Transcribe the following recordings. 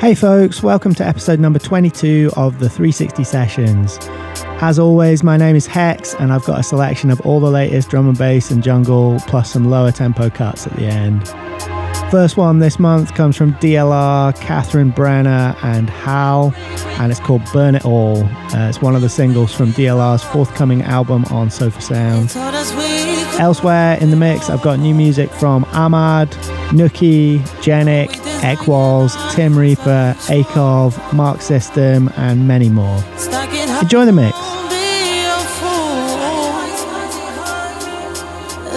Hey, folks, welcome to episode number 22 of the 360 Sessions. As always, my name is Hex, and I've got a selection of all the latest drum and bass and jungle, plus some lower tempo cuts at the end. First one this month comes from DLR, Kathryn Brenna, and Hal, and it's called Burn It All. Uh, it's one of the singles from DLR's forthcoming album on Sofa Sound. Elsewhere in the mix, I've got new music from Ahmad, Nookie, Genic, Ekwols, Tim Reaper, Akov, Mark System, and many more. Enjoy the mix.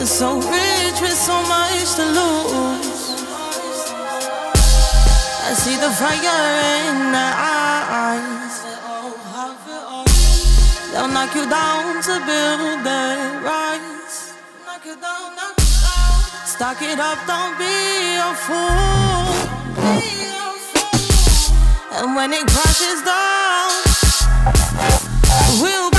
So rich with so much to lose. I see the fire in their eyes. They'll knock you down to build their Stock it up, don't be a fool. Be a fool. And when it crashes down, we'll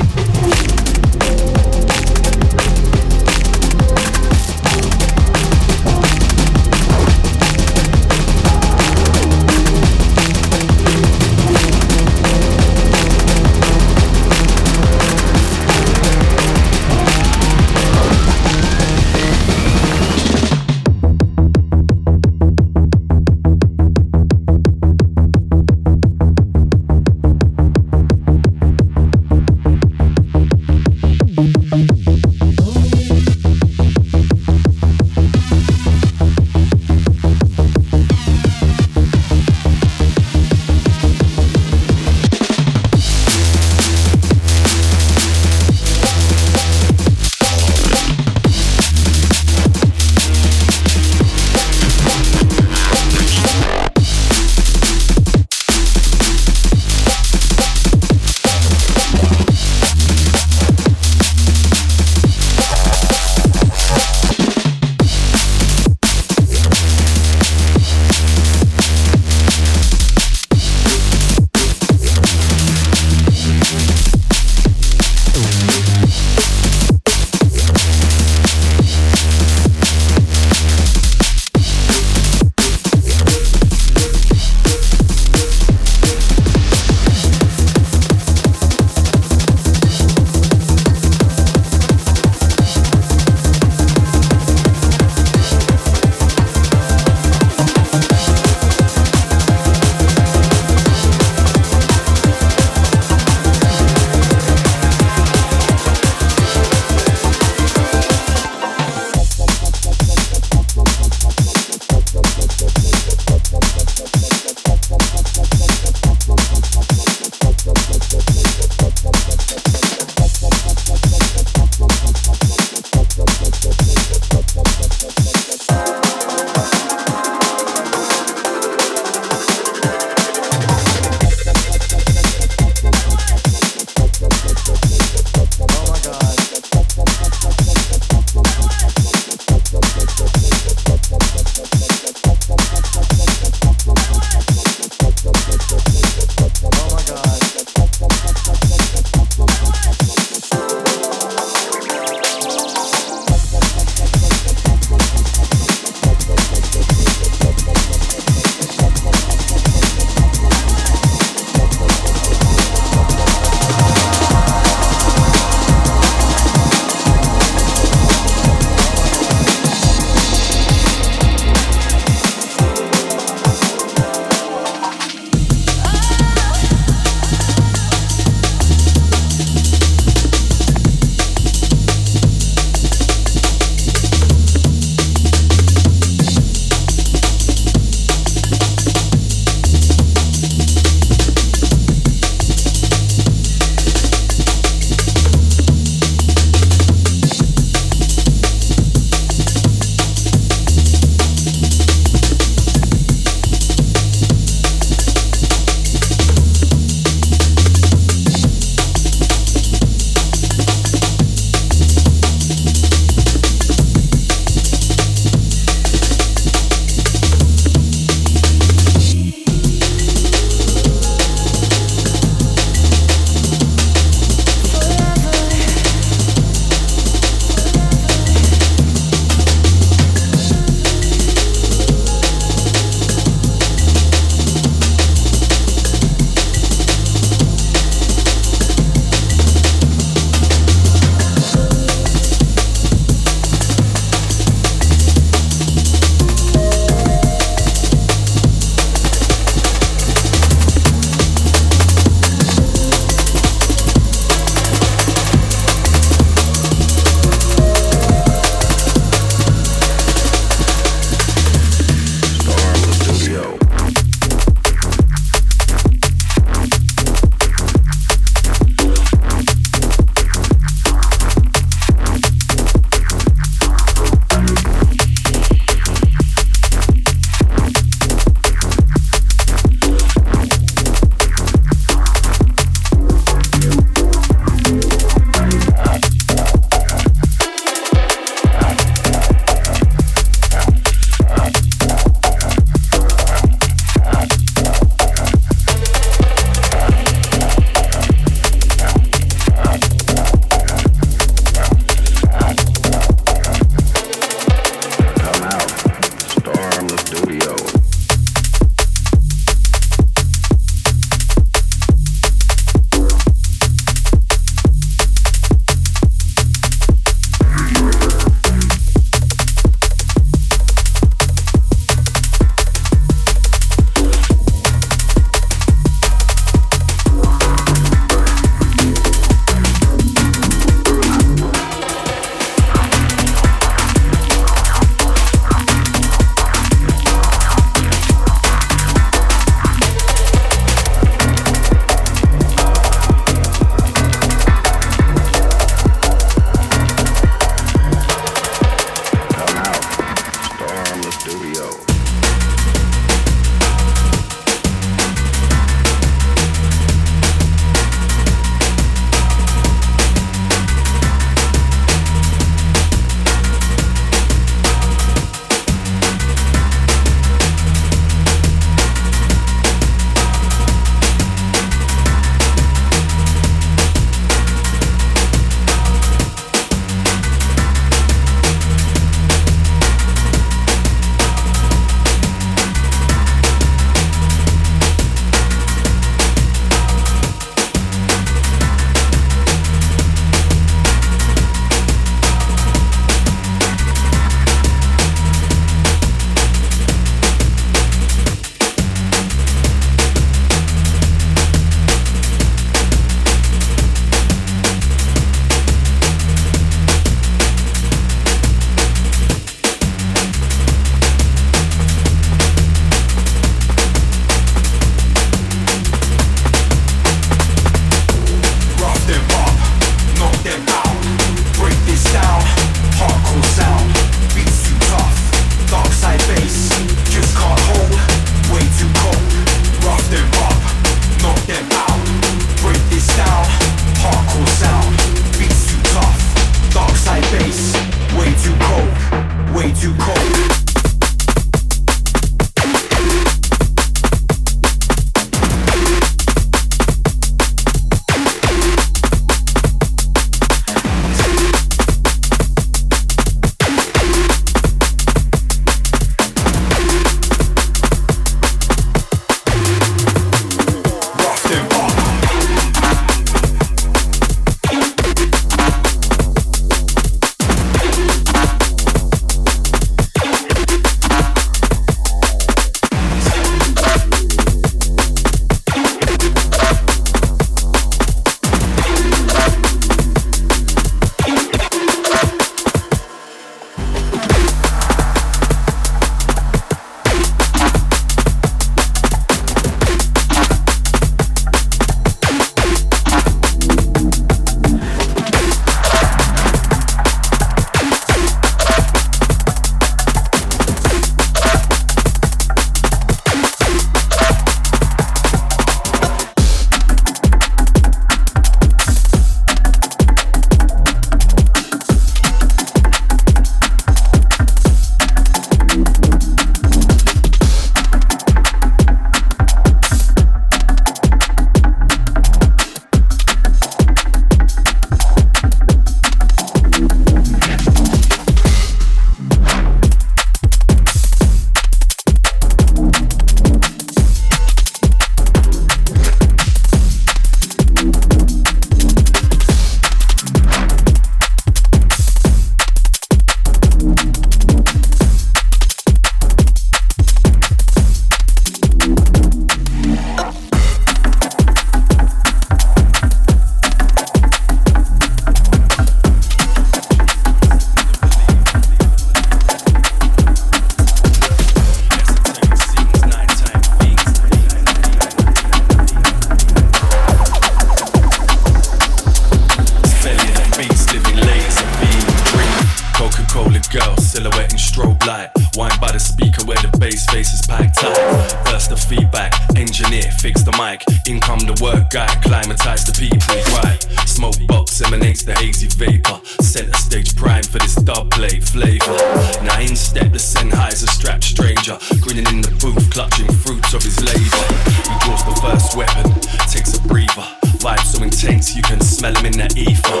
speaker where the bass face is packed tight. Burst the feedback, engineer, fix the mic. In come the work guy, climatize the people, right? Smoke box emanates the hazy vapor. Center stage prime for this dub play flavor. Nine step, the Sennheiser strapped stranger. Grinning in the booth, clutching fruits of his labor. He draws the first weapon, takes a breather. Vibe so intense you can smell him in the ether.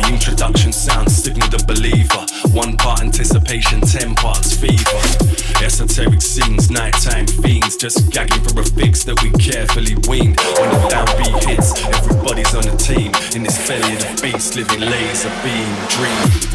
The introduction sounds signal the believer. One part anticipation, ten parts fever. Esoteric scenes, nighttime fiends, just gagging for a fix that we carefully weaned. When the downbeat hits, everybody's on the team. In this belly of the beast, living laser beam dreams.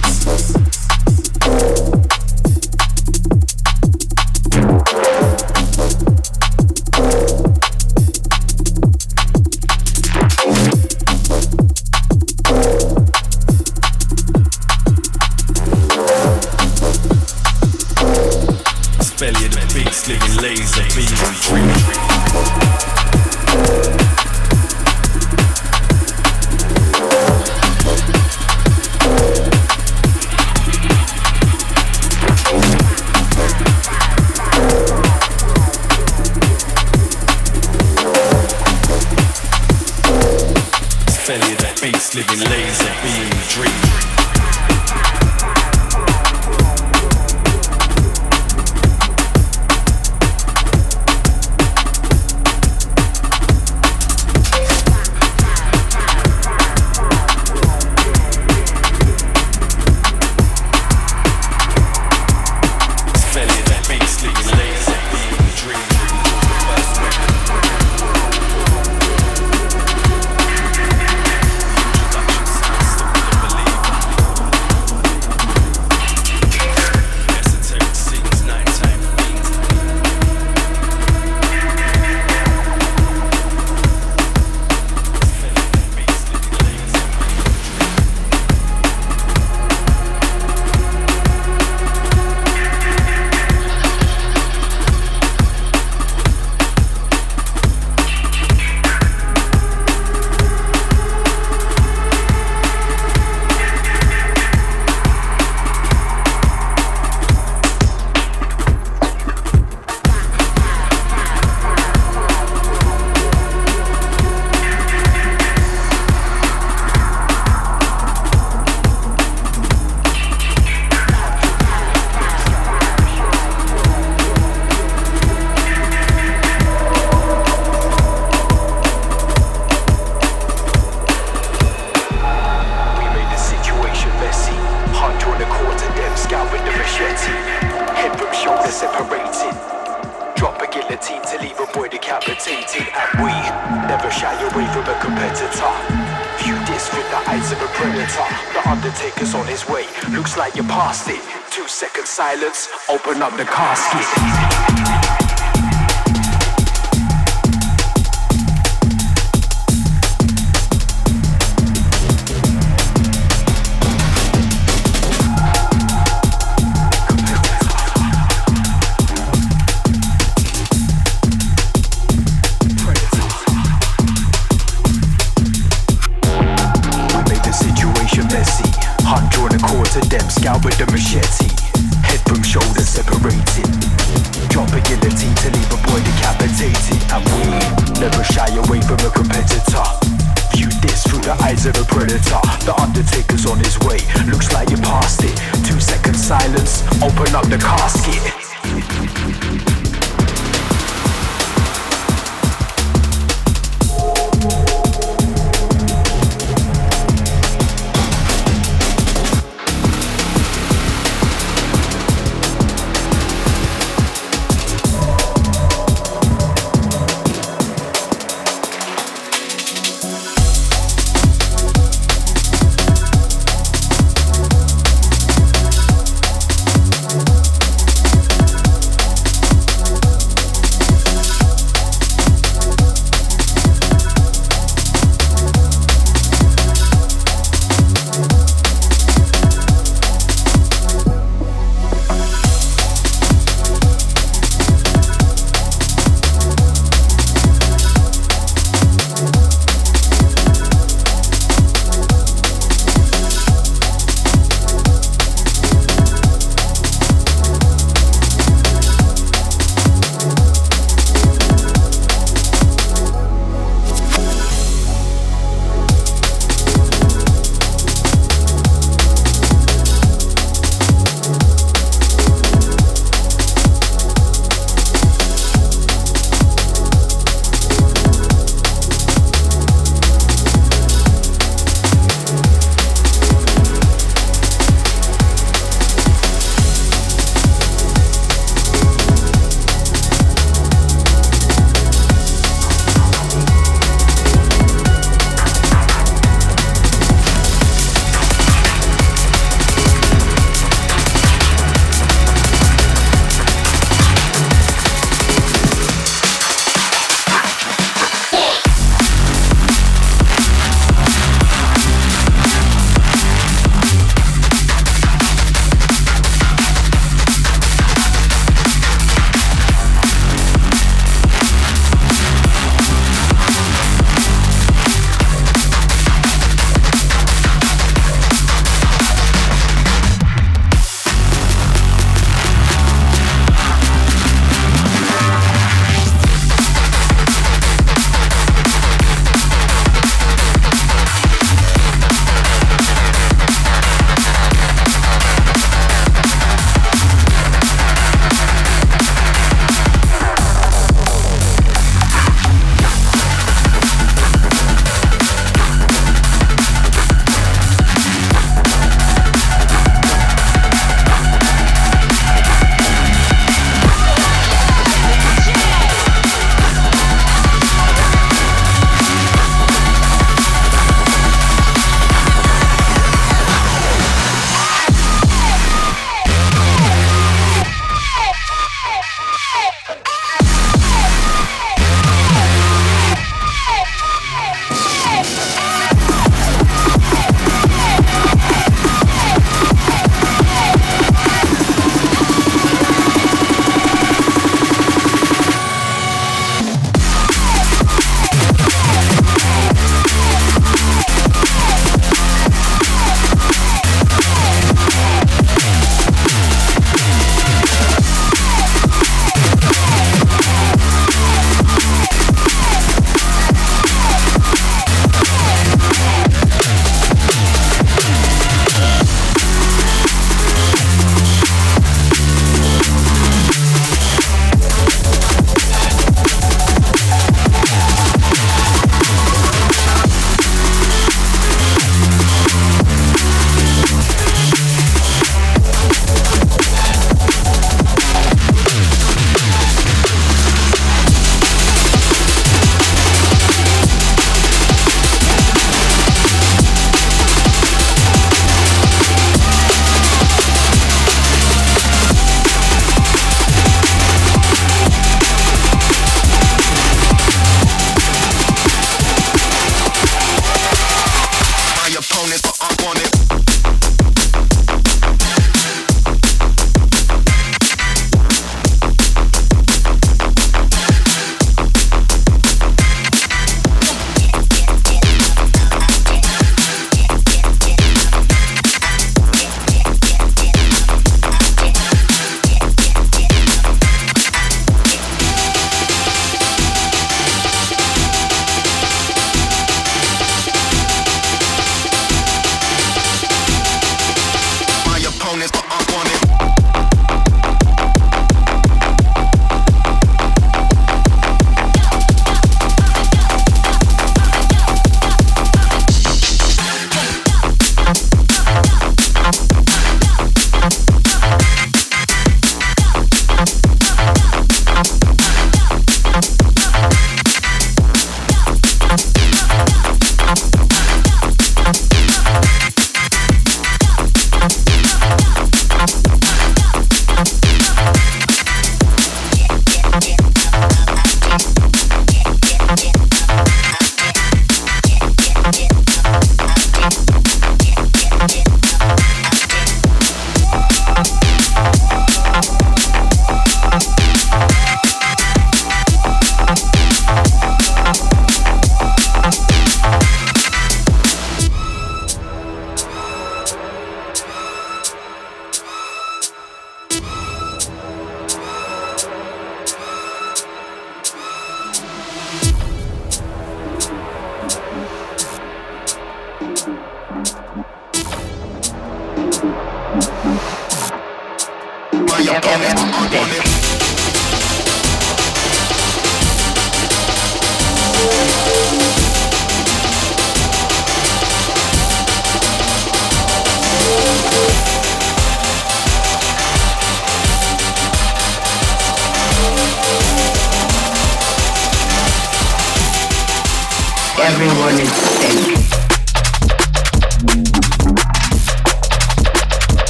living laser beam dreams. Open up the casket.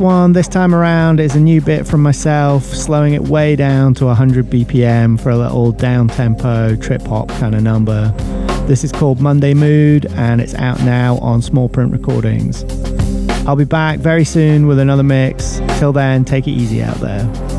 One this time around is a new bit from myself, slowing it way down to 100 BPM for a little down tempo trip hop kind of number. This is called Monday Mood and it's out now on Small Print Recordings. I'll be back very soon with another mix. Till then, take it easy out there.